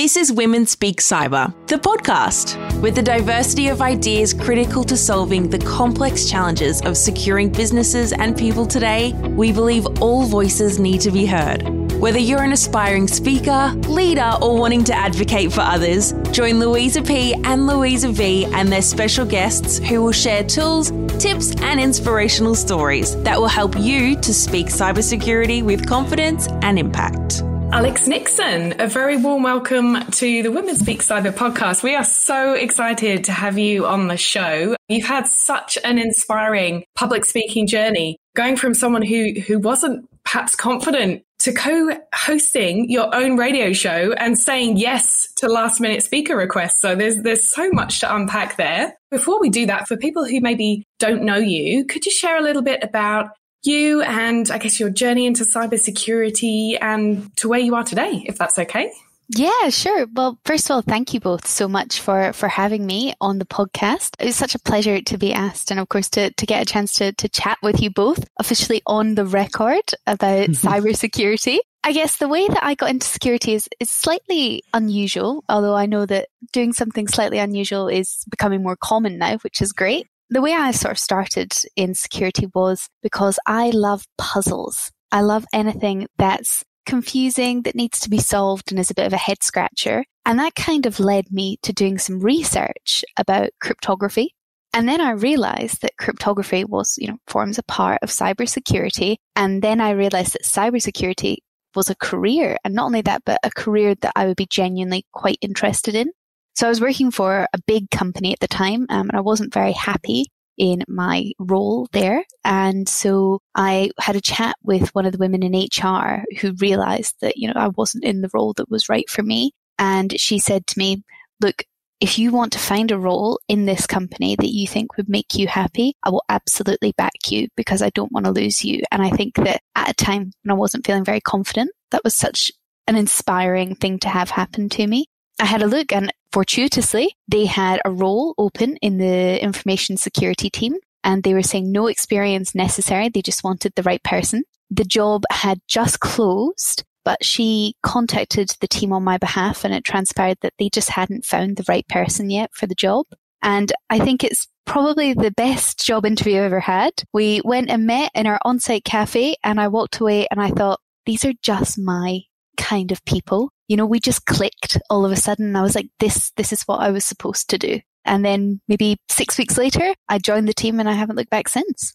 This is Women Speak Cyber, the podcast, with the diversity of ideas critical to solving the complex challenges of securing businesses and people today. We believe all voices need to be heard. Whether you're an aspiring speaker, leader, or wanting to advocate for others, join Louisa P and Louisa V and their special guests who will share tools, tips, and inspirational stories that will help you to speak cybersecurity with confidence and impact. Alex Nixon, a very warm welcome to the Women Speak Cyber podcast. We are so excited to have you on the show. You've had such an inspiring public speaking journey, going from someone who, who wasn't perhaps confident to co-hosting your own radio show and saying yes to last minute speaker requests. So there's there's so much to unpack there. Before we do that, for people who maybe don't know you, could you share a little bit about you and I guess your journey into cybersecurity and to where you are today, if that's okay. Yeah, sure. Well, first of all, thank you both so much for, for having me on the podcast. It was such a pleasure to be asked and of course to, to get a chance to, to chat with you both officially on the record about cybersecurity. I guess the way that I got into security is, is slightly unusual, although I know that doing something slightly unusual is becoming more common now, which is great the way I sort of started in security was because I love puzzles. I love anything that's confusing, that needs to be solved and is a bit of a head scratcher. And that kind of led me to doing some research about cryptography. And then I realized that cryptography was, you know, forms a part of cybersecurity. And then I realized that cybersecurity was a career. And not only that, but a career that I would be genuinely quite interested in. So I was working for a big company at the time, um, and I wasn't very happy in my role there. And so I had a chat with one of the women in HR who realized that, you know, I wasn't in the role that was right for me. And she said to me, look, if you want to find a role in this company that you think would make you happy, I will absolutely back you because I don't want to lose you. And I think that at a time when I wasn't feeling very confident, that was such an inspiring thing to have happen to me. I had a look and fortuitously they had a role open in the information security team and they were saying no experience necessary. They just wanted the right person. The job had just closed, but she contacted the team on my behalf and it transpired that they just hadn't found the right person yet for the job. And I think it's probably the best job interview I've ever had. We went and met in our on-site cafe and I walked away and I thought, these are just my kind of people. You know, we just clicked all of a sudden. I was like, this, this is what I was supposed to do. And then maybe six weeks later, I joined the team and I haven't looked back since.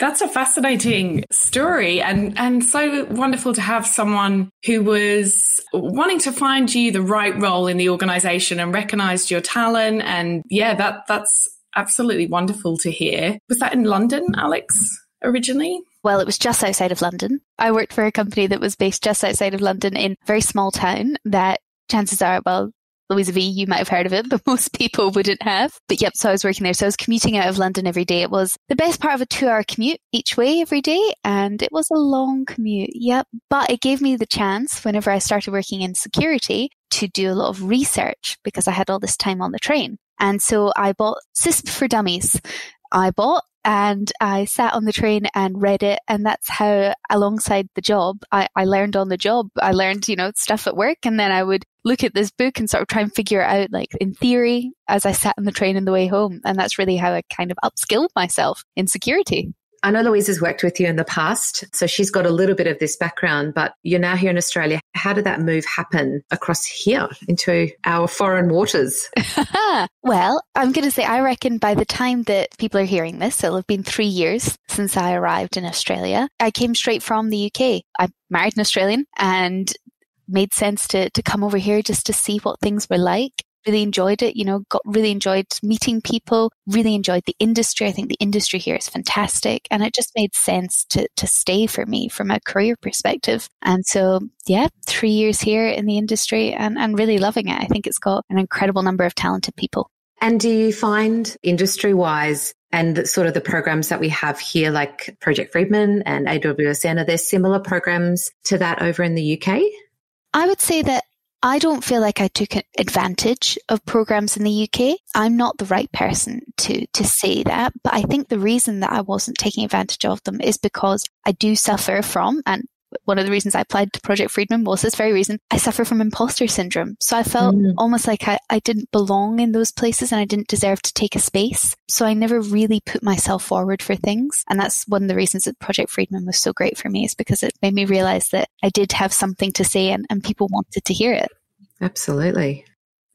That's a fascinating story and, and so wonderful to have someone who was wanting to find you the right role in the organization and recognized your talent. And yeah, that, that's absolutely wonderful to hear. Was that in London, Alex, originally? Well, it was just outside of London. I worked for a company that was based just outside of London in a very small town that chances are, well, Louisa V, you might have heard of it, but most people wouldn't have. But yep, so I was working there. So I was commuting out of London every day. It was the best part of a two hour commute each way every day. And it was a long commute. Yep. But it gave me the chance whenever I started working in security to do a lot of research because I had all this time on the train. And so I bought CISSP for Dummies. I bought and I sat on the train and read it. And that's how, alongside the job, I, I learned on the job. I learned, you know, stuff at work. And then I would look at this book and sort of try and figure it out, like in theory, as I sat on the train on the way home. And that's really how I kind of upskilled myself in security. I know Louise has worked with you in the past, so she's got a little bit of this background, but you're now here in Australia. How did that move happen across here into our foreign waters? well, I'm going to say, I reckon by the time that people are hearing this, it'll have been three years since I arrived in Australia. I came straight from the UK. I married an Australian and made sense to, to come over here just to see what things were like really enjoyed it, you know, got really enjoyed meeting people, really enjoyed the industry. I think the industry here is fantastic. And it just made sense to, to stay for me from a career perspective. And so, yeah, three years here in the industry and, and really loving it. I think it's got an incredible number of talented people. And do you find industry wise and sort of the programs that we have here, like Project Friedman and AWSN, are there similar programs to that over in the UK? I would say that I don't feel like I took advantage of programs in the UK. I'm not the right person to, to say that, but I think the reason that I wasn't taking advantage of them is because I do suffer from, and one of the reasons I applied to Project Friedman was this very reason. I suffer from imposter syndrome. So I felt mm. almost like I, I didn't belong in those places and I didn't deserve to take a space. So I never really put myself forward for things. And that's one of the reasons that Project Friedman was so great for me is because it made me realize that I did have something to say and, and people wanted to hear it. Absolutely.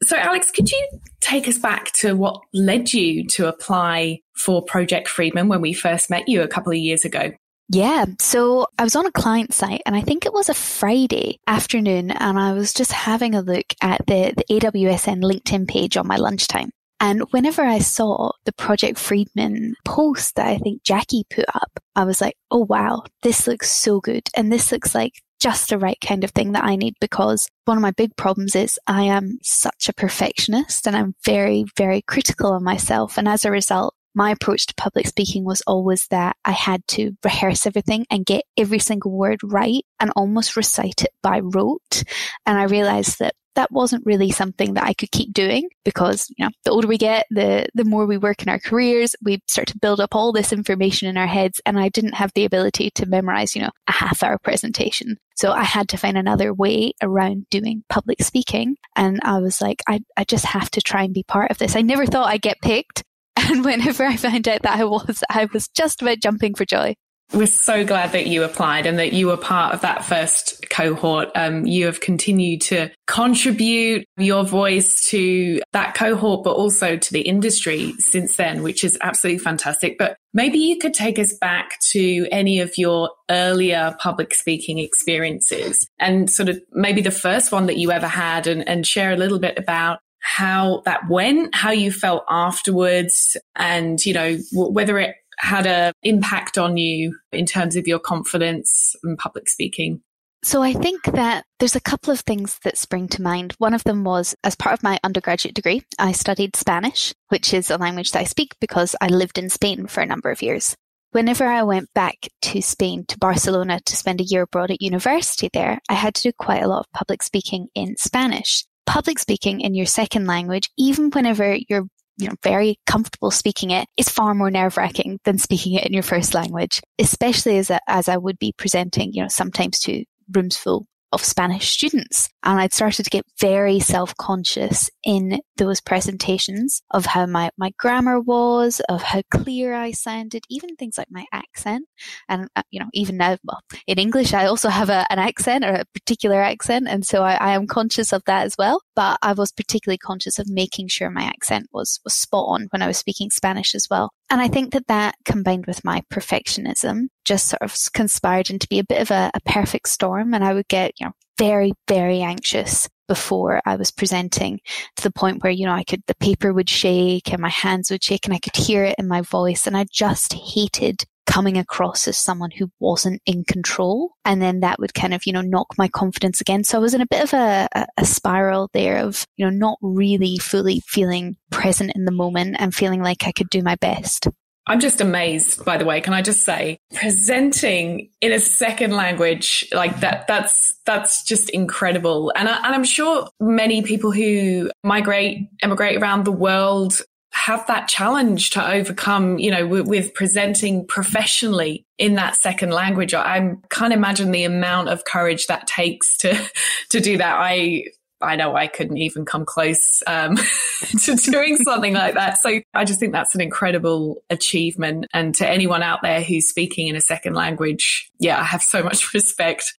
So, Alex, could you take us back to what led you to apply for Project Friedman when we first met you a couple of years ago? Yeah. So I was on a client site and I think it was a Friday afternoon and I was just having a look at the, the AWSN LinkedIn page on my lunchtime. And whenever I saw the Project Friedman post that I think Jackie put up, I was like, oh wow, this looks so good. And this looks like just the right kind of thing that I need because one of my big problems is I am such a perfectionist and I'm very, very critical of myself. And as a result, my approach to public speaking was always that I had to rehearse everything and get every single word right and almost recite it by rote. And I realized that that wasn't really something that I could keep doing because, you know, the older we get, the, the more we work in our careers, we start to build up all this information in our heads. And I didn't have the ability to memorize, you know, a half hour presentation. So I had to find another way around doing public speaking. And I was like, I, I just have to try and be part of this. I never thought I'd get picked. And whenever I found out that I was, I was just about jumping for joy. We're so glad that you applied and that you were part of that first cohort. Um, you have continued to contribute your voice to that cohort, but also to the industry since then, which is absolutely fantastic. But maybe you could take us back to any of your earlier public speaking experiences and sort of maybe the first one that you ever had and, and share a little bit about how that went, how you felt afterwards, and, you know, whether it had an impact on you in terms of your confidence in public speaking? So I think that there's a couple of things that spring to mind. One of them was as part of my undergraduate degree, I studied Spanish, which is a language that I speak because I lived in Spain for a number of years. Whenever I went back to Spain, to Barcelona to spend a year abroad at university there, I had to do quite a lot of public speaking in Spanish public speaking in your second language, even whenever you're you know, very comfortable speaking it is far more nerve wracking than speaking it in your first language, especially as, a, as I would be presenting, you know, sometimes to rooms full of Spanish students. And I'd started to get very self conscious in those presentations of how my, my grammar was, of how clear I sounded, even things like my accent. And, uh, you know, even now, well, in English, I also have a, an accent or a particular accent. And so I, I am conscious of that as well. But I was particularly conscious of making sure my accent was, was spot on when I was speaking Spanish as well. And I think that that combined with my perfectionism just sort of conspired into be a bit of a, a perfect storm. And I would get, you know, very, very anxious before I was presenting to the point where, you know, I could, the paper would shake and my hands would shake and I could hear it in my voice. And I just hated coming across as someone who wasn't in control. And then that would kind of, you know, knock my confidence again. So I was in a bit of a, a, spiral there of, you know, not really fully feeling present in the moment and feeling like I could do my best. I'm just amazed, by the way. Can I just say, presenting in a second language like that, that's, that's just incredible. And, I, and I'm sure many people who migrate, emigrate around the world have that challenge to overcome, you know, with, with presenting professionally in that second language. I can't imagine the amount of courage that takes to, to do that. I, I know I couldn't even come close um, to doing something like that. So I just think that's an incredible achievement. And to anyone out there who's speaking in a second language, yeah, I have so much respect.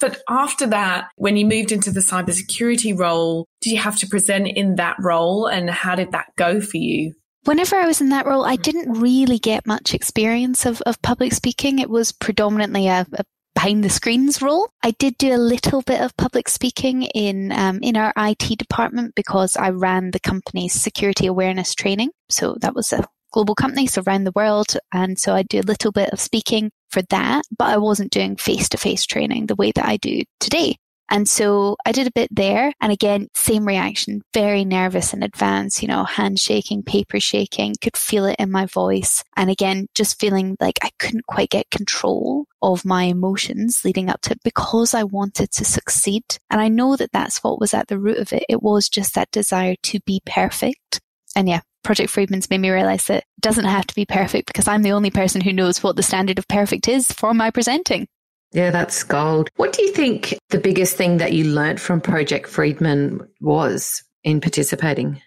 But after that, when you moved into the cybersecurity role, did you have to present in that role? And how did that go for you? Whenever I was in that role, I didn't really get much experience of, of public speaking. It was predominantly a, a behind the screens role. I did do a little bit of public speaking in um, in our IT department because I ran the company's security awareness training. So that was a global company, so around the world, and so I do a little bit of speaking for that, but I wasn't doing face to face training the way that I do today. And so I did a bit there. And again, same reaction, very nervous in advance, you know, hand shaking, paper shaking, could feel it in my voice. And again, just feeling like I couldn't quite get control of my emotions leading up to it because I wanted to succeed. And I know that that's what was at the root of it. It was just that desire to be perfect. And yeah, Project Friedman's made me realize that it doesn't have to be perfect because I'm the only person who knows what the standard of perfect is for my presenting. Yeah, that's gold. What do you think the biggest thing that you learned from Project Friedman was in participating?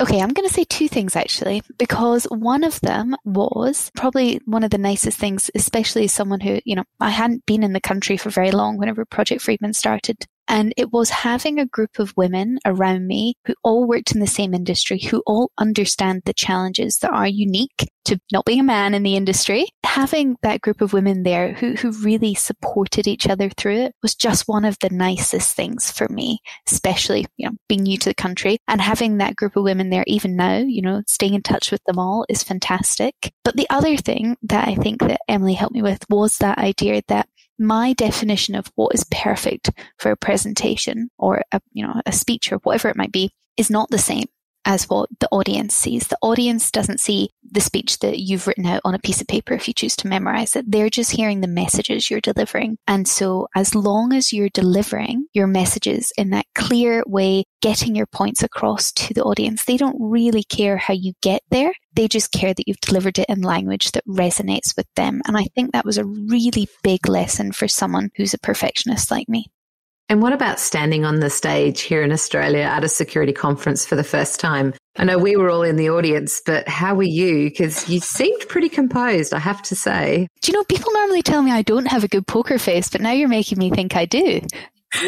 Okay, I'm going to say two things actually, because one of them was probably one of the nicest things, especially as someone who, you know, I hadn't been in the country for very long whenever Project Friedman started. And it was having a group of women around me who all worked in the same industry, who all understand the challenges that are unique to not being a man in the industry. Having that group of women there who, who really supported each other through it was just one of the nicest things for me, especially, you know, being new to the country and having that group of women there even now, you know, staying in touch with them all is fantastic. But the other thing that I think that Emily helped me with was that idea that my definition of what is perfect for a presentation or a, you know, a speech or whatever it might be is not the same as what the audience sees. The audience doesn't see the speech that you've written out on a piece of paper if you choose to memorize it. They're just hearing the messages you're delivering. And so as long as you're delivering your messages in that clear way, getting your points across to the audience, they don't really care how you get there. They just care that you've delivered it in language that resonates with them. And I think that was a really big lesson for someone who's a perfectionist like me. And what about standing on the stage here in Australia at a security conference for the first time? I know we were all in the audience, but how were you? Because you seemed pretty composed, I have to say. Do you know, people normally tell me I don't have a good poker face, but now you're making me think I do. I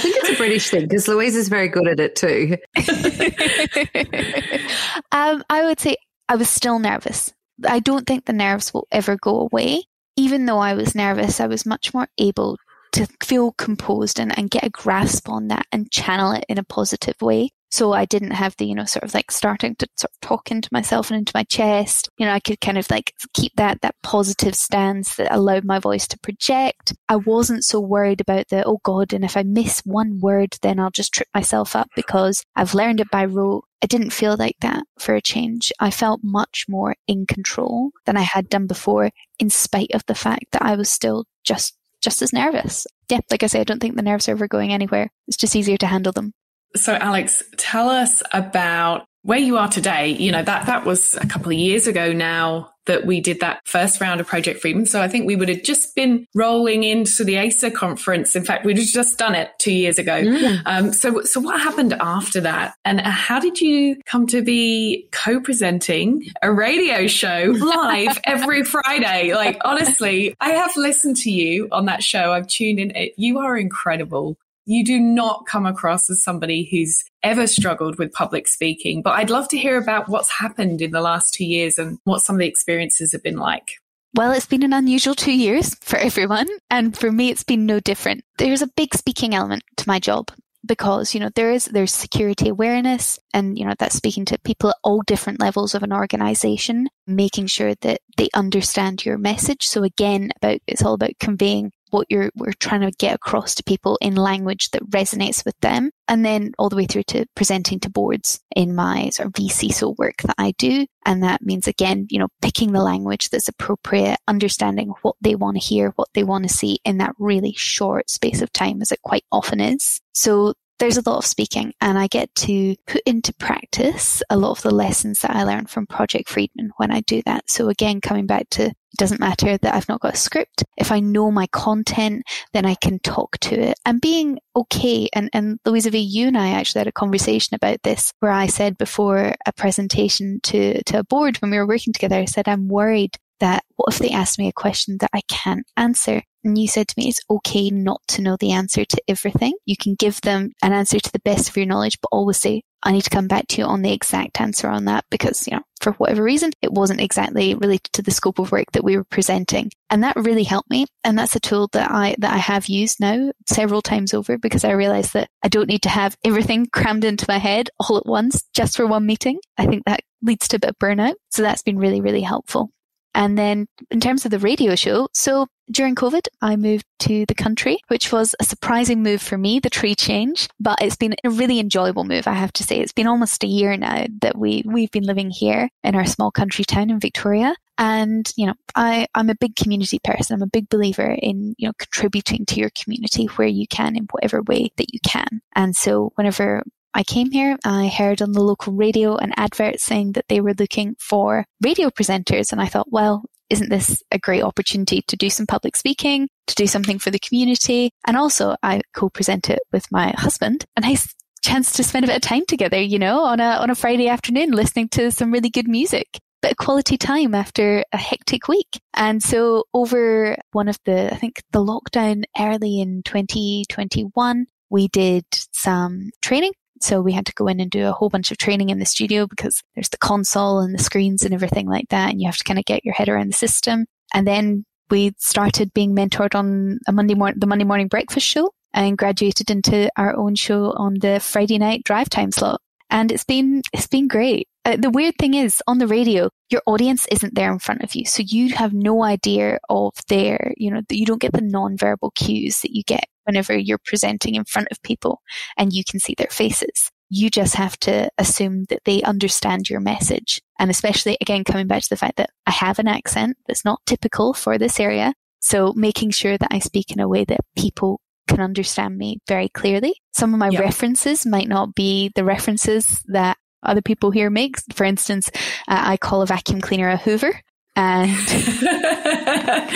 think it's a British thing because Louise is very good at it too. um, I would say I was still nervous. I don't think the nerves will ever go away. Even though I was nervous, I was much more able to feel composed and, and get a grasp on that and channel it in a positive way. So I didn't have the, you know, sort of like starting to sort of talk into myself and into my chest. You know, I could kind of like keep that, that positive stance that allowed my voice to project. I wasn't so worried about the, oh God, and if I miss one word, then I'll just trip myself up because I've learned it by rote. I didn't feel like that for a change. I felt much more in control than I had done before, in spite of the fact that I was still just just as nervous. Yeah, like I say, I don't think the nerves are ever going anywhere. It's just easier to handle them. So, Alex, tell us about where you are today. You know, that, that was a couple of years ago now that we did that first round of Project Friedman. So I think we would have just been rolling into the ASA conference. In fact, we'd just done it two years ago. Mm. Um, so, so what happened after that? And how did you come to be co-presenting a radio show live every Friday? Like, honestly, I have listened to you on that show. I've tuned in. You are incredible you do not come across as somebody who's ever struggled with public speaking. But I'd love to hear about what's happened in the last two years and what some of the experiences have been like. Well, it's been an unusual two years for everyone. And for me, it's been no different. There's a big speaking element to my job because you know there is there's security awareness and you know that's speaking to people at all different levels of an organization making sure that they understand your message so again about it's all about conveying what you're we're trying to get across to people in language that resonates with them. And then all the way through to presenting to boards in my sort of vCISO work that I do. And that means again you know picking the language that's appropriate understanding what they want to hear what they want to see in that really short space of time as it quite often is. So there's a lot of speaking and I get to put into practice a lot of the lessons that I learned from Project Friedman when I do that. So again, coming back to it doesn't matter that I've not got a script. If I know my content, then I can talk to it and being okay. And, and Louisa V, you and I actually had a conversation about this where I said before a presentation to, to a board when we were working together, I said, I'm worried that what if they ask me a question that I can't answer? And you said to me, it's okay not to know the answer to everything. You can give them an answer to the best of your knowledge, but always say, I need to come back to you on the exact answer on that because, you know, for whatever reason, it wasn't exactly related to the scope of work that we were presenting. And that really helped me. And that's a tool that I, that I have used now several times over because I realized that I don't need to have everything crammed into my head all at once just for one meeting. I think that leads to a bit of burnout. So that's been really, really helpful. And then in terms of the radio show, so during COVID, I moved to the country, which was a surprising move for me, the tree change, but it's been a really enjoyable move. I have to say, it's been almost a year now that we, we've been living here in our small country town in Victoria. And, you know, I, I'm a big community person. I'm a big believer in, you know, contributing to your community where you can in whatever way that you can. And so whenever I came here, I heard on the local radio an advert saying that they were looking for radio presenters. And I thought, well, isn't this a great opportunity to do some public speaking, to do something for the community? And also, I co-present it with my husband, a nice chance to spend a bit of time together, you know, on a on a Friday afternoon, listening to some really good music bit of quality time after a hectic week. And so over one of the, I think the lockdown early in 2021, we did some training so we had to go in and do a whole bunch of training in the studio because there's the console and the screens and everything like that. And you have to kind of get your head around the system. And then we started being mentored on a Monday morning, the Monday morning breakfast show and graduated into our own show on the Friday night drive time slot. And it's been, it's been great. Uh, the weird thing is on the radio, your audience isn't there in front of you. So you have no idea of their, you know, you don't get the non-verbal cues that you get whenever you're presenting in front of people and you can see their faces. You just have to assume that they understand your message. And especially again, coming back to the fact that I have an accent that's not typical for this area. So making sure that I speak in a way that people can understand me very clearly. Some of my references might not be the references that other people here make. For instance, uh, I call a vacuum cleaner a Hoover. And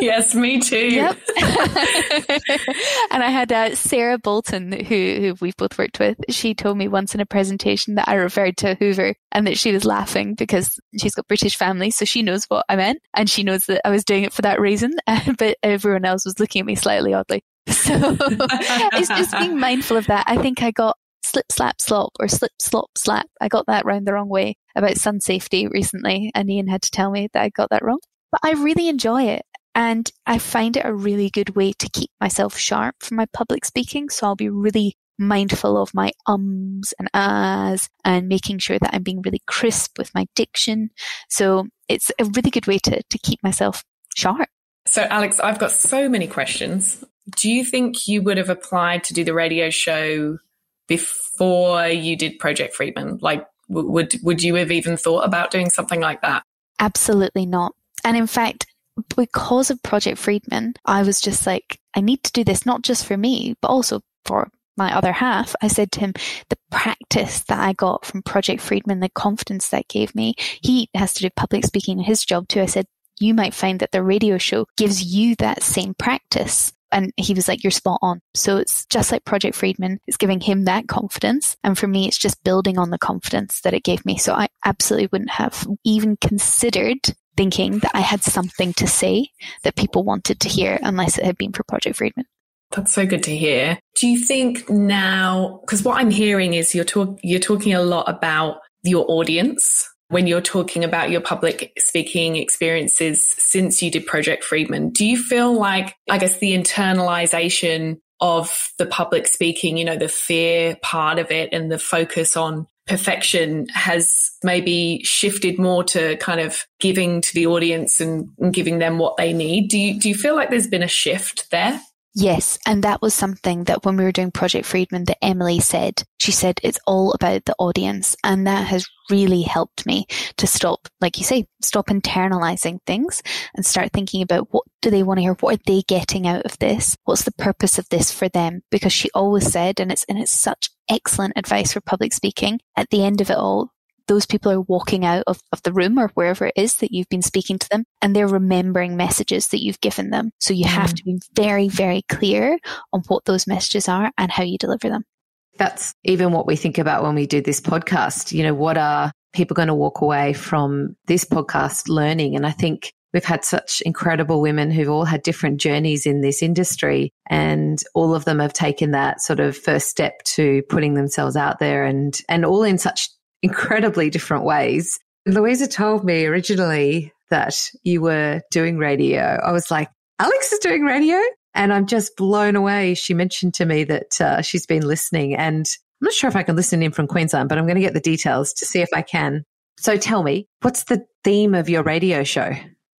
yes, me too. Yep. and I had uh, Sarah Bolton, who, who we've both worked with. She told me once in a presentation that I referred to Hoover and that she was laughing because she's got British family, so she knows what I meant and she knows that I was doing it for that reason. but everyone else was looking at me slightly oddly. So it's just being mindful of that. I think I got slip slap slop or slip slop slap. I got that round the wrong way about sun safety recently, and Ian had to tell me that I got that wrong. But I really enjoy it. And I find it a really good way to keep myself sharp for my public speaking. So I'll be really mindful of my ums and ahs and making sure that I'm being really crisp with my diction. So it's a really good way to, to keep myself sharp. So, Alex, I've got so many questions. Do you think you would have applied to do the radio show before you did Project Friedman? Like, would would you have even thought about doing something like that? Absolutely not. And in fact, because of Project Friedman, I was just like, I need to do this not just for me, but also for my other half. I said to him, the practice that I got from Project Friedman, the confidence that gave me, he has to do public speaking in his job too. I said, you might find that the radio show gives you that same practice. And he was like, you're spot on. So it's just like Project Friedman. It's giving him that confidence. And for me, it's just building on the confidence that it gave me. So I absolutely wouldn't have even considered thinking that I had something to say that people wanted to hear unless it had been for Project Friedman. That's so good to hear. Do you think now, because what I'm hearing is you're, talk, you're talking a lot about your audience when you're talking about your public speaking experiences since you did Project Friedman, do you feel like, I guess, the internalization of the public speaking, you know, the fear part of it and the focus on perfection has maybe shifted more to kind of giving to the audience and, and giving them what they need? Do you, do you feel like there's been a shift there? Yes, and that was something that when we were doing Project Friedman that Emily said. She said it's all about the audience and that has really helped me to stop, like you say, stop internalizing things and start thinking about what do they want to hear? What are they getting out of this? What's the purpose of this for them? Because she always said, and it's, and it's such excellent advice for public speaking at the end of it all, those people are walking out of, of the room or wherever it is that you've been speaking to them and they're remembering messages that you've given them. So you mm. have to be very, very clear on what those messages are and how you deliver them. That's even what we think about when we do this podcast. You know, what are people going to walk away from this podcast learning? And I think we've had such incredible women who've all had different journeys in this industry and all of them have taken that sort of first step to putting themselves out there and and all in such incredibly different ways. Louisa told me originally that you were doing radio. I was like, Alex is doing radio? And I'm just blown away. She mentioned to me that uh, she's been listening, and I'm not sure if I can listen in from Queensland, but I'm going to get the details to see if I can. So tell me, what's the theme of your radio show?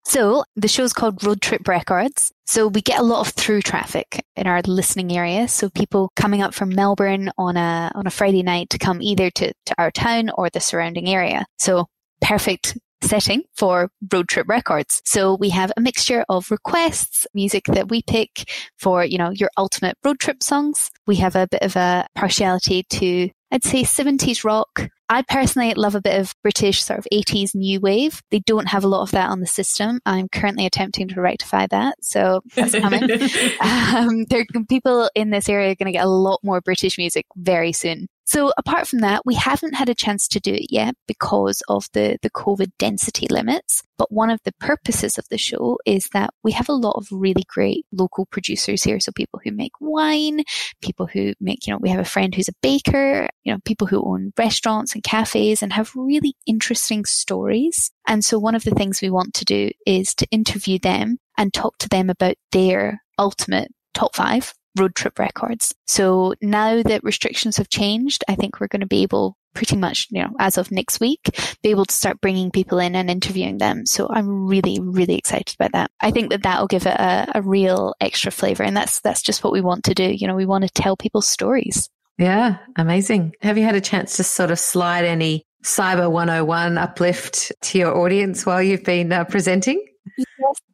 So the show's called Road Trip Records. So we get a lot of through traffic in our listening area. So people coming up from Melbourne on a on a Friday night to come either to, to our town or the surrounding area. So perfect setting for road trip records. So we have a mixture of requests, music that we pick for, you know, your ultimate road trip songs. We have a bit of a partiality to I'd say 70s rock, I personally love a bit of British sort of 80s new wave. They don't have a lot of that on the system. I'm currently attempting to rectify that. So that's coming. um, there, people in this area are going to get a lot more British music very soon. So apart from that, we haven't had a chance to do it yet because of the, the COVID density limits. But one of the purposes of the show is that we have a lot of really great local producers here. So people who make wine, people who make, you know, we have a friend who's a baker, you know, people who own restaurants and cafes and have really interesting stories. And so one of the things we want to do is to interview them and talk to them about their ultimate top five road trip records. So now that restrictions have changed, I think we're going to be able pretty much, you know, as of next week, be able to start bringing people in and interviewing them. So I'm really, really excited about that. I think that that will give it a, a real extra flavor. And that's, that's just what we want to do. You know, we want to tell people stories. Yeah, amazing. Have you had a chance to sort of slide any Cyber 101 uplift to your audience while you've been uh, presenting? Yes,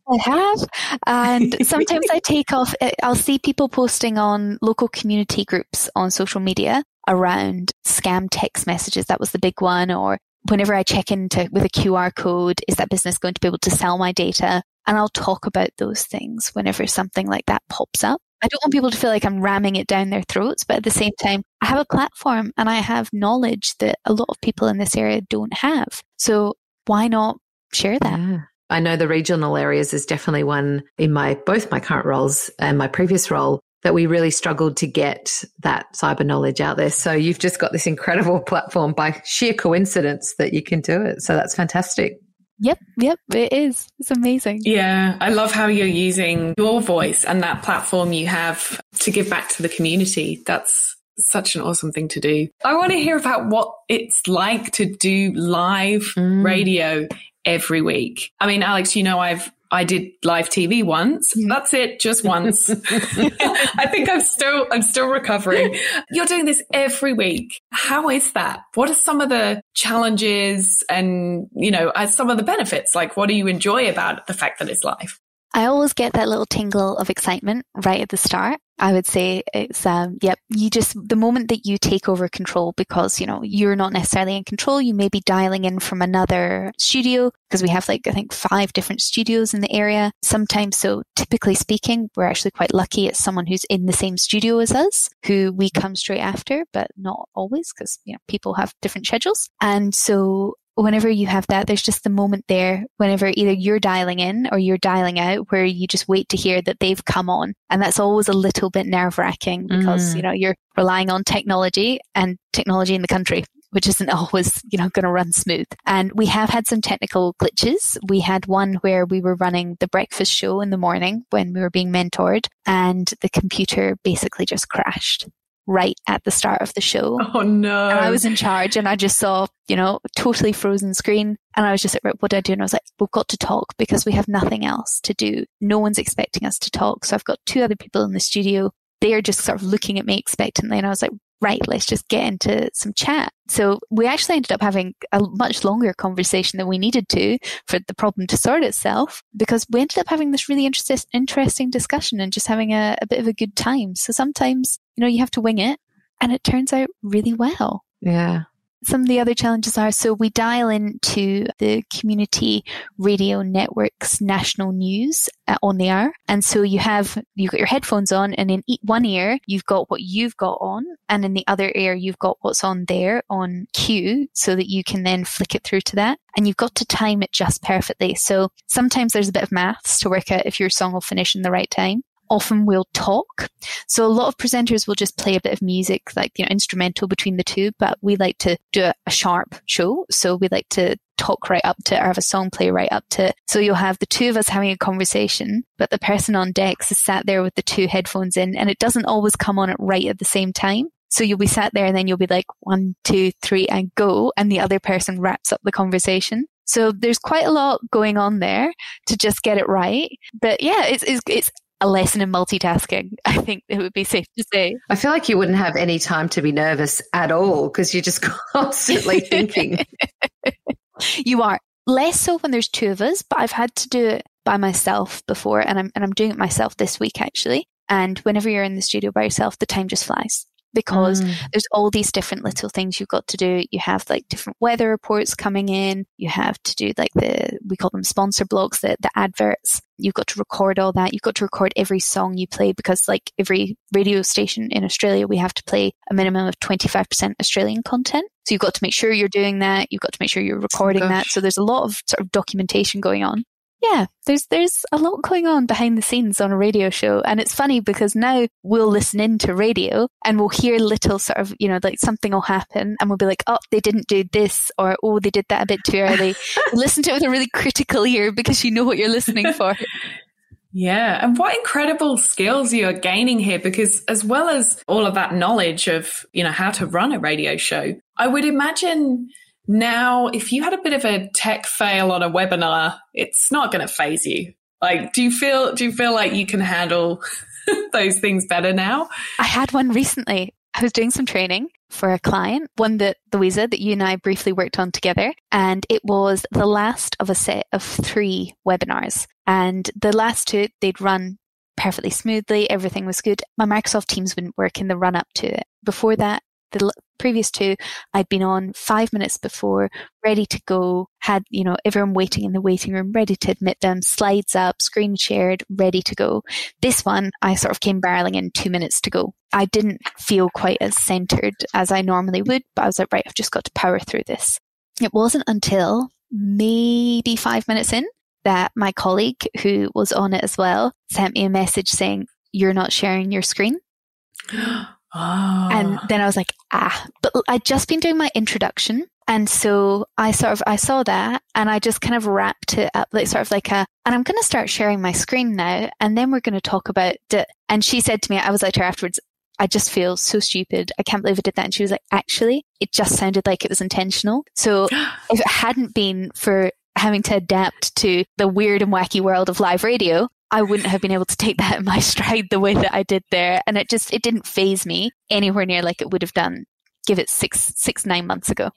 I have. And sometimes I take off, eh, I'll see people posting on local community groups on social media around scam text messages. That was the big one. Or whenever I check into with a QR code, is that business going to be able to sell my data? And I'll talk about those things whenever something like that pops up. I don't want people to feel like I'm ramming it down their throats, but at the same time, I have a platform and I have knowledge that a lot of people in this area don't have. So why not share that? Yeah. I know the regional areas is definitely one in my both my current roles and my previous role that we really struggled to get that cyber knowledge out there. So you've just got this incredible platform by sheer coincidence that you can do it. So that's fantastic. Yep, yep, it is. It's amazing. Yeah, I love how you're using your voice and that platform you have to give back to the community. That's such an awesome thing to do. I want to hear about what it's like to do live mm. radio every week. I mean, Alex, you know, I've I did live TV once. Mm. That's it, just once. I think I'm still I'm still recovering. You're doing this every week. How is that? What are some of the challenges and, you know, some of the benefits? Like what do you enjoy about the fact that it's live? I always get that little tingle of excitement right at the start. I would say it's, um, yep, you just, the moment that you take over control because, you know, you're not necessarily in control, you may be dialing in from another studio because we have like, I think five different studios in the area. Sometimes, so typically speaking, we're actually quite lucky it's someone who's in the same studio as us who we come straight after, but not always because, you know, people have different schedules. And so whenever you have that, there's just the moment there whenever either you're dialing in or you're dialing out where you just wait to hear that they've come on. And that's always a little bit nerve wracking because, mm. you know, you're relying on technology and technology in the country. Which isn't always, you know, going to run smooth. And we have had some technical glitches. We had one where we were running the breakfast show in the morning when we were being mentored and the computer basically just crashed right at the start of the show. Oh no. And I was in charge and I just saw, you know, totally frozen screen. And I was just like, what do I do? And I was like, we've got to talk because we have nothing else to do. No one's expecting us to talk. So I've got two other people in the studio. They are just sort of looking at me expectantly. And I was like, right, let's just get into some chat. So we actually ended up having a much longer conversation than we needed to for the problem to sort itself because we ended up having this really interest, interesting discussion and just having a, a bit of a good time. So sometimes, you know, you have to wing it and it turns out really well. Yeah some of the other challenges are so we dial into the community radio network's national news uh, on the hour and so you have you've got your headphones on and in one ear you've got what you've got on and in the other ear you've got what's on there on cue so that you can then flick it through to that. And you've got to time it just perfectly. So sometimes there's a bit of maths to work out if your song will finish in the right time often will talk. So a lot of presenters will just play a bit of music, like, you know, instrumental between the two, but we like to do a, sharp show. So we like to talk right up to or have a song play right up to. So you'll have the two of us having a conversation, but the person on decks is sat there with the two headphones in and it doesn't always come on it right at the same time. So you'll be sat there and then you'll be like one, two, three and go. And the other person wraps up the conversation. So there's quite a lot going on there to just get it right. But yeah, it's, it's, it's a lesson in multitasking. I think it would be safe to say. I feel like you wouldn't have any time to be nervous at all because you're just constantly thinking. you are less so when there's two of us, but I've had to do it by myself before, and I'm and I'm doing it myself this week actually. And whenever you're in the studio by yourself, the time just flies. Because mm. there's all these different little things you've got to do. You have like different weather reports coming in. You have to do like the, we call them sponsor blocks, the, the adverts. You've got to record all that. You've got to record every song you play because like every radio station in Australia, we have to play a minimum of 25% Australian content. So you've got to make sure you're doing that. You've got to make sure you're recording that. So there's a lot of sort of documentation going on yeah, there's there's a lot going on behind the scenes on a radio show, and it's funny because now we'll listen into radio and we'll hear little sort of you know like something will happen, and we'll be like, oh, they didn't do this, or oh, they did that a bit too early. listen to it with a really critical ear because you know what you're listening for. Yeah. And what incredible skills you're gaining here because as well as all of that knowledge of, you know, how to run a radio show, I would imagine now, if you had a bit of a tech fail on a webinar, it's not going to phase you. Like, do you feel, do you feel like you can handle those things better now? I had one recently. I was doing some training for a client, one that Louisa, that you and I briefly worked on together. And it was the last of a set of three webinars. And the last two, they'd run perfectly smoothly. Everything was good. My Microsoft Teams wouldn't work in the run up to it. Before that, the previous two I'd been on five minutes before, ready to go, had, you know, everyone waiting in the waiting room, ready to admit them, slides up, screen shared, ready to go. This one, I sort of came barreling in two minutes to go. I didn't feel quite as centered as I normally would, but I was like, right, I've just got to power through this. It wasn't until maybe five minutes in that my colleague who was on it as well sent me a message saying, you're not sharing your screen. Oh. And then I was like, ah, but I'd just been doing my introduction. And so I sort of, I saw that and I just kind of wrapped it up, like sort of like a, and I'm going to start sharing my screen now. And then we're going to talk about it. And she said to me, I was like to her afterwards, I just feel so stupid. I can't believe I did that. And she was like, actually, it just sounded like it was intentional. So if it hadn't been for having to adapt to the weird and wacky world of live radio, I wouldn't have been able to take that in my stride the way that I did there. And it just, it didn't phase me anywhere near like it would have done, give it six, six, nine months ago.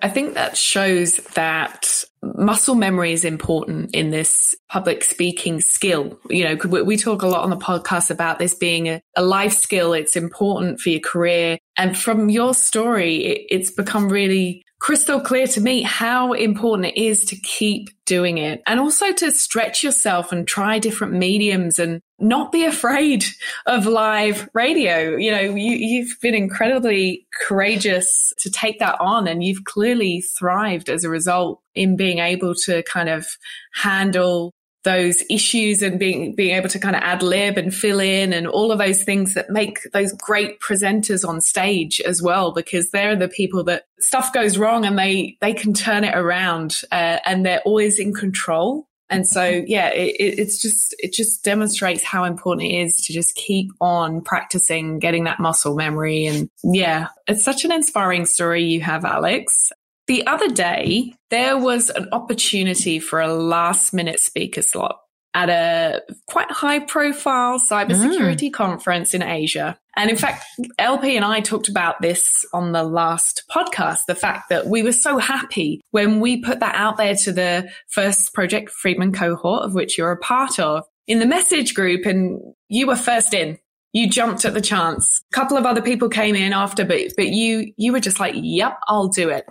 I think that shows that muscle memory is important in this public speaking skill. You know, we talk a lot on the podcast about this being a, a life skill. It's important for your career. And from your story, it, it's become really crystal clear to me how important it is to keep doing it and also to stretch yourself and try different mediums and not be afraid of live radio. You know, you, have been incredibly courageous to take that on and you've clearly thrived as a result in being able to kind of handle those issues and being being able to kind of ad lib and fill in and all of those things that make those great presenters on stage as well because they're the people that stuff goes wrong and they they can turn it around uh, and they're always in control. And so yeah it, it's just it just demonstrates how important it is to just keep on practicing getting that muscle memory. And yeah it's such an inspiring story you have alex the other day, there was an opportunity for a last minute speaker slot at a quite high profile cybersecurity mm. conference in Asia. And in fact, LP and I talked about this on the last podcast the fact that we were so happy when we put that out there to the first Project Friedman cohort, of which you're a part of, in the message group, and you were first in. You jumped at the chance. A couple of other people came in after, but but you you were just like, "Yep, I'll do it."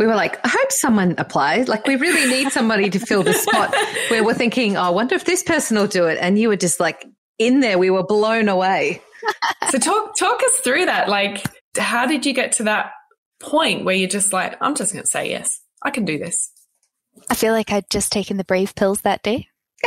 We were like, I hope someone applies. Like, we really need somebody to fill the spot where we're thinking, oh, I wonder if this person will do it. And you were just like in there. We were blown away. so talk talk us through that. Like, how did you get to that point where you're just like, I'm just going to say yes, I can do this. I feel like I'd just taken the brave pills that day.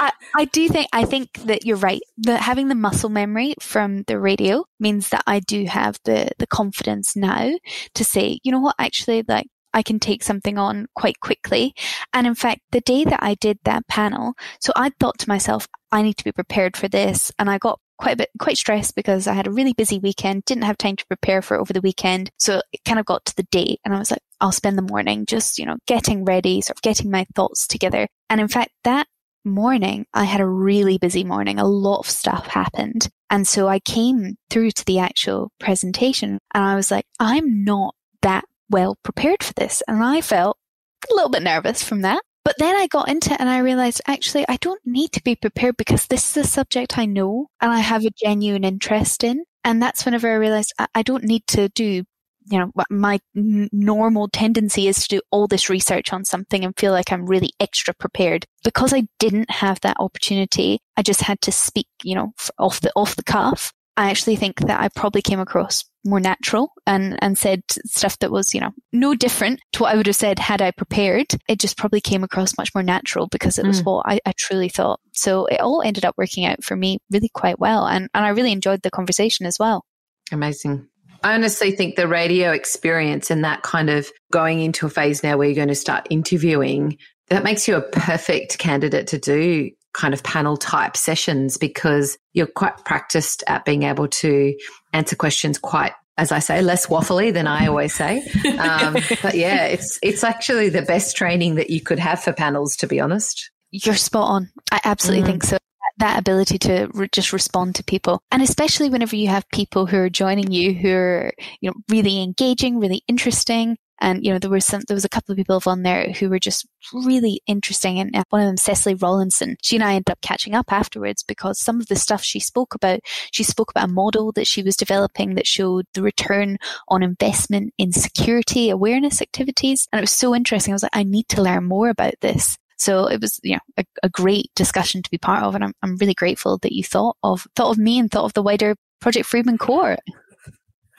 I, I, do think I think that you're right. That having the muscle memory from the radio means that I do have the the confidence now to say, you know what, actually, like I can take something on quite quickly. And in fact, the day that I did that panel, so I thought to myself, I need to be prepared for this, and I got quite a bit, quite stressed because I had a really busy weekend, didn't have time to prepare for over the weekend. So it kind of got to the date and I was like, I'll spend the morning just, you know, getting ready, sort of getting my thoughts together. And in fact, that morning, I had a really busy morning. A lot of stuff happened. And so I came through to the actual presentation and I was like, I'm not that well prepared for this. And I felt a little bit nervous from that. But then I got into it and I realized actually I don't need to be prepared because this is a subject I know and I have a genuine interest in. And that's whenever I realized I, I don't need to do you know, my normal tendency is to do all this research on something and feel like I'm really extra prepared. Because I didn't have that opportunity, I just had to speak, you know, off the, off the cuff. I actually think that I probably came across more natural and, and said stuff that was, you know, no different to what I would have said had I prepared. It just probably came across much more natural because it was mm. what I, I, truly thought. So it all ended up working out for me really quite well. And, and I really enjoyed the conversation as well. Amazing. I honestly think the radio experience and that kind of going into a phase now where you're going to start interviewing, that makes you a perfect candidate to do kind of panel type sessions because you're quite practiced at being able to answer questions quite as I say, less waffly than I always say. Um, but yeah, it's it's actually the best training that you could have for panels, to be honest. You're spot on. I absolutely mm. think so that ability to re- just respond to people. And especially whenever you have people who are joining you who are, you know, really engaging, really interesting. And, you know, there was some, there was a couple of people on there who were just really interesting. And uh, one of them, Cecily Rollinson, she and I ended up catching up afterwards because some of the stuff she spoke about, she spoke about a model that she was developing that showed the return on investment in security awareness activities. And it was so interesting. I was like, I need to learn more about this. So it was, you know, a, a great discussion to be part of. And I'm, I'm really grateful that you thought of, thought of me and thought of the wider Project Friedman core.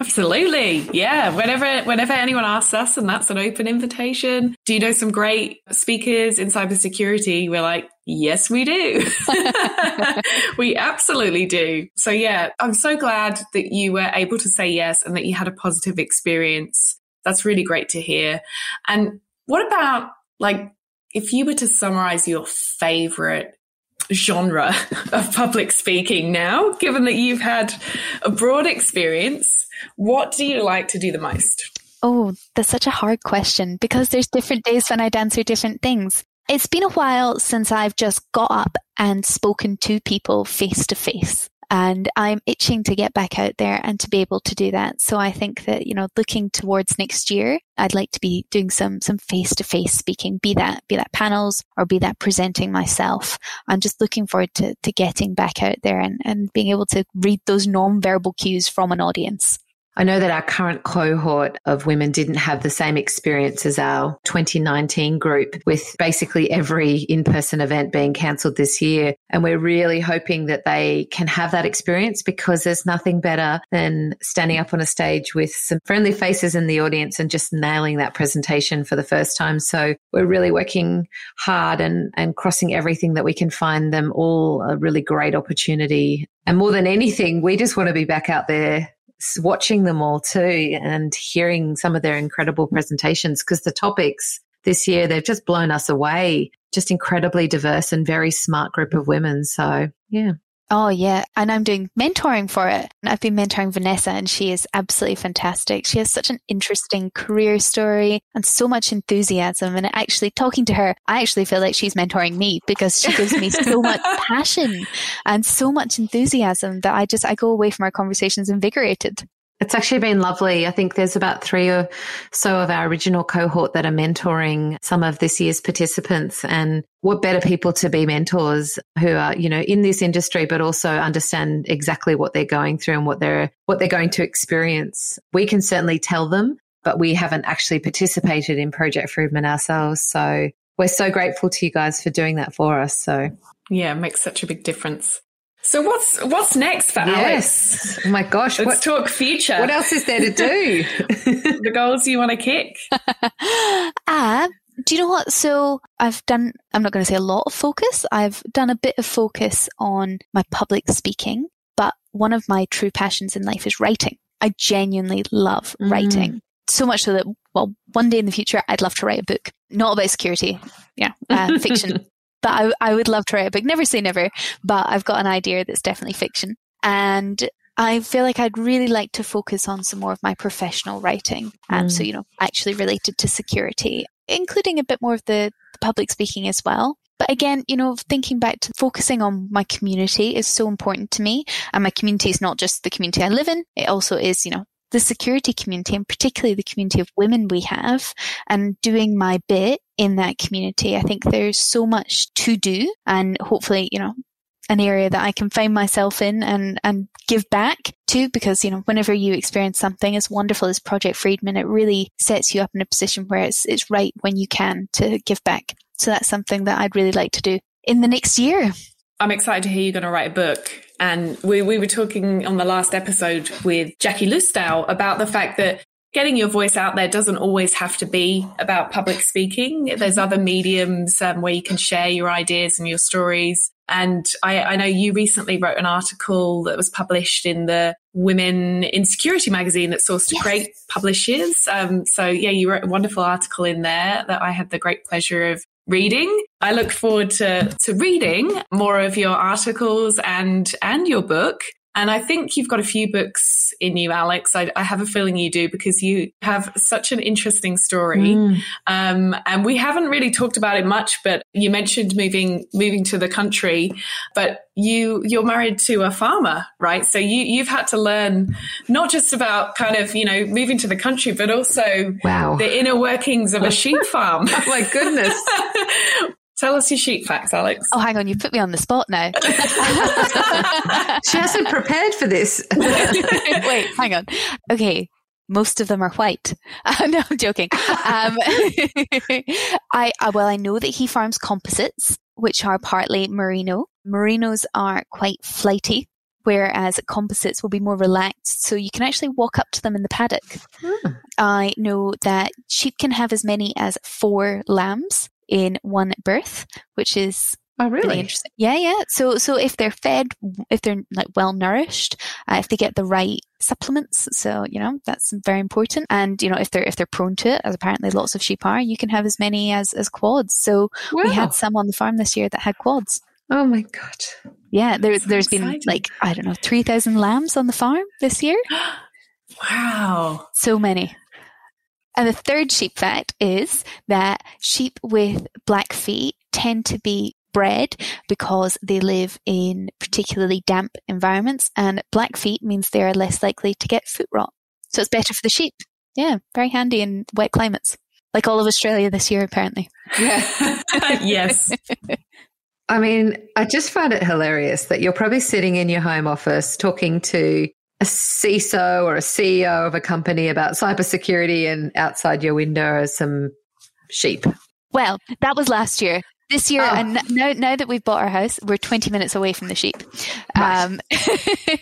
Absolutely. Yeah. Whenever, whenever anyone asks us, and that's an open invitation, do you know some great speakers in cybersecurity? We're like, yes, we do. we absolutely do. So yeah, I'm so glad that you were able to say yes and that you had a positive experience. That's really great to hear. And what about like if you were to summarize your favorite genre of public speaking now, given that you've had a broad experience, what do you like to do the most? Oh, that's such a hard question because there's different days when I'd answer different things. It's been a while since I've just got up and spoken to people face to face. And I'm itching to get back out there and to be able to do that. So I think that, you know, looking towards next year, I'd like to be doing some, some face to face speaking, be that, be that panels or be that presenting myself. I'm just looking forward to, to getting back out there and, and being able to read those non-verbal cues from an audience. I know that our current cohort of women didn't have the same experience as our 2019 group with basically every in-person event being cancelled this year. And we're really hoping that they can have that experience because there's nothing better than standing up on a stage with some friendly faces in the audience and just nailing that presentation for the first time. So we're really working hard and, and crossing everything that we can find them all a really great opportunity. And more than anything, we just want to be back out there watching them all too and hearing some of their incredible mm. presentations because the topics this year, they've just blown us away. Just incredibly diverse and very smart group mm. of women. So, yeah. Oh, yeah. And I'm doing mentoring for it. I've been mentoring Vanessa, and she is absolutely fantastic. She has such an interesting career story and so much enthusiasm. And actually, talking to her, I actually feel like she's mentoring me because she gives me so much passion and so much enthusiasm that I just, I go away from our conversations invigorated. It's actually been lovely. I think there's about three or so of our original cohort that are mentoring some of this year's participants. And what better people to be mentors who are, you know, in this industry, but also understand exactly what they're going through and what they're, what they're going to experience. We can certainly tell them, but we haven't actually participated in Project Friedman ourselves. So we're so grateful to you guys for doing that for us. So yeah, it makes such a big difference. So what's what's next for yes. Alice? Oh my gosh! Let's what, talk future. What else is there to do? the goals you want to kick? Ah, uh, do you know what? So I've done. I'm not going to say a lot of focus. I've done a bit of focus on my public speaking, but one of my true passions in life is writing. I genuinely love mm. writing so much so that well, one day in the future, I'd love to write a book, not about security, yeah, uh, fiction, but I, I would love to write a book. Never say never, but I've got an idea that's definitely fiction. And I feel like I'd really like to focus on some more of my professional writing. And mm. so, you know, actually related to security, including a bit more of the, the public speaking as well. But again, you know, thinking back to focusing on my community is so important to me. And my community is not just the community I live in. It also is, you know, the security community and particularly the community of women we have and doing my bit in that community. I think there's so much to do and hopefully, you know, an area that I can find myself in and, and give back to because, you know, whenever you experience something as wonderful as Project Friedman, it really sets you up in a position where it's, it's right when you can to give back. So that's something that I'd really like to do in the next year. I'm excited to hear you're going to write a book. And we, we were talking on the last episode with Jackie Lustow about the fact that getting your voice out there doesn't always have to be about public speaking. There's other mediums um, where you can share your ideas and your stories. And I, I, know you recently wrote an article that was published in the Women in Security magazine that Source to yes. Create publishes. Um, so yeah, you wrote a wonderful article in there that I had the great pleasure of reading. I look forward to, to reading more of your articles and, and your book. And I think you've got a few books in you, Alex. I, I have a feeling you do because you have such an interesting story. Mm. Um, and we haven't really talked about it much, but you mentioned moving moving to the country. But you you're married to a farmer, right? So you you've had to learn not just about kind of you know moving to the country, but also wow. the inner workings of a sheep farm. oh my goodness. Tell us your sheep facts, Alex. Oh, hang on, you put me on the spot now. she hasn't prepared for this. Wait, hang on. Okay, most of them are white. Uh, no, I'm joking. Um, I uh, well, I know that he farms composites, which are partly merino. Merinos are quite flighty, whereas composites will be more relaxed. So you can actually walk up to them in the paddock. Hmm. I know that sheep can have as many as four lambs in one birth, which is Oh, really? really? interesting. Yeah, yeah. So, so if they're fed, if they're like well nourished, uh, if they get the right supplements, so you know that's very important. And you know if they're if they're prone to it, as apparently lots of sheep are, you can have as many as as quads. So wow. we had some on the farm this year that had quads. Oh my god! Yeah, there, so there's exciting. been like I don't know three thousand lambs on the farm this year. wow, so many. And the third sheep fact is that sheep with black feet tend to be bred because they live in particularly damp environments and black feet means they are less likely to get foot rot. So it's better for the sheep. Yeah, very handy in wet climates. Like all of Australia this year, apparently. Yeah. yes. I mean, I just find it hilarious that you're probably sitting in your home office talking to a CISO or a CEO of a company about cybersecurity and outside your window are some sheep. Well, that was last year. This year, oh. and now, now that we've bought our house, we're 20 minutes away from the sheep. Right. Um,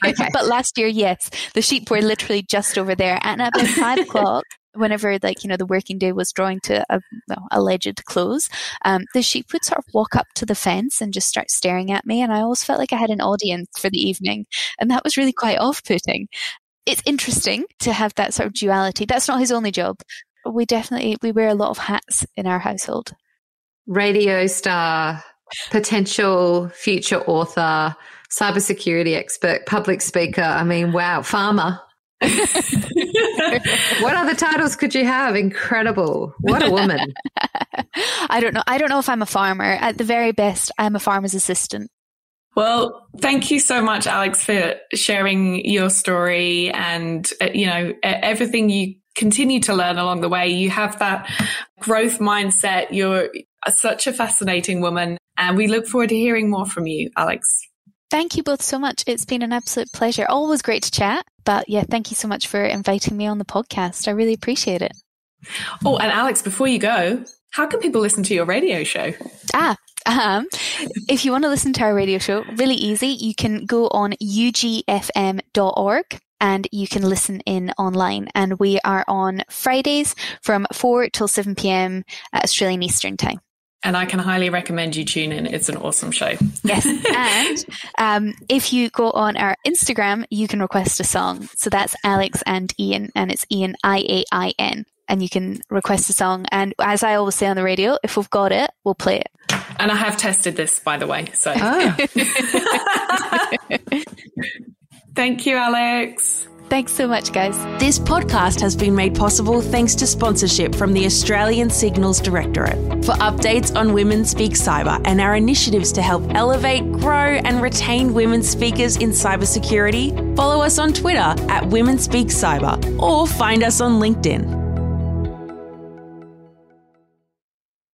okay. but last year, yes, the sheep were literally just over there. And at about five o'clock, whenever like you know the working day was drawing to a well, alleged close, um, the sheep would sort of walk up to the fence and just start staring at me, and I always felt like I had an audience for the evening, and that was really quite off-putting. It's interesting to have that sort of duality. That's not his only job. We definitely we wear a lot of hats in our household. Radio star, potential future author, cybersecurity expert, public speaker. I mean, wow, farmer. what other titles could you have? Incredible. What a woman. I don't know. I don't know if I'm a farmer. At the very best, I'm a farmer's assistant. Well, thank you so much, Alex, for sharing your story and, uh, you know, everything you continue to learn along the way. You have that growth mindset. You're such a fascinating woman. And we look forward to hearing more from you, Alex. Thank you both so much. It's been an absolute pleasure. Always great to chat. But yeah, thank you so much for inviting me on the podcast. I really appreciate it. Oh, and Alex, before you go, how can people listen to your radio show? Ah, um, if you want to listen to our radio show, really easy. You can go on ugfm.org and you can listen in online. And we are on Fridays from 4 till 7 p.m. Australian Eastern Time and I can highly recommend you tune in. It's an awesome show. Yes. and um, if you go on our Instagram, you can request a song. So that's Alex and Ian, and it's Ian I A I N. And you can request a song. And as I always say on the radio, if we've got it, we'll play it. And I have tested this, by the way. So oh. thank you, Alex. Thanks so much, guys. This podcast has been made possible thanks to sponsorship from the Australian Signals Directorate. For updates on Women Speak Cyber and our initiatives to help elevate, grow, and retain women speakers in cybersecurity, follow us on Twitter at Women Speak Cyber or find us on LinkedIn.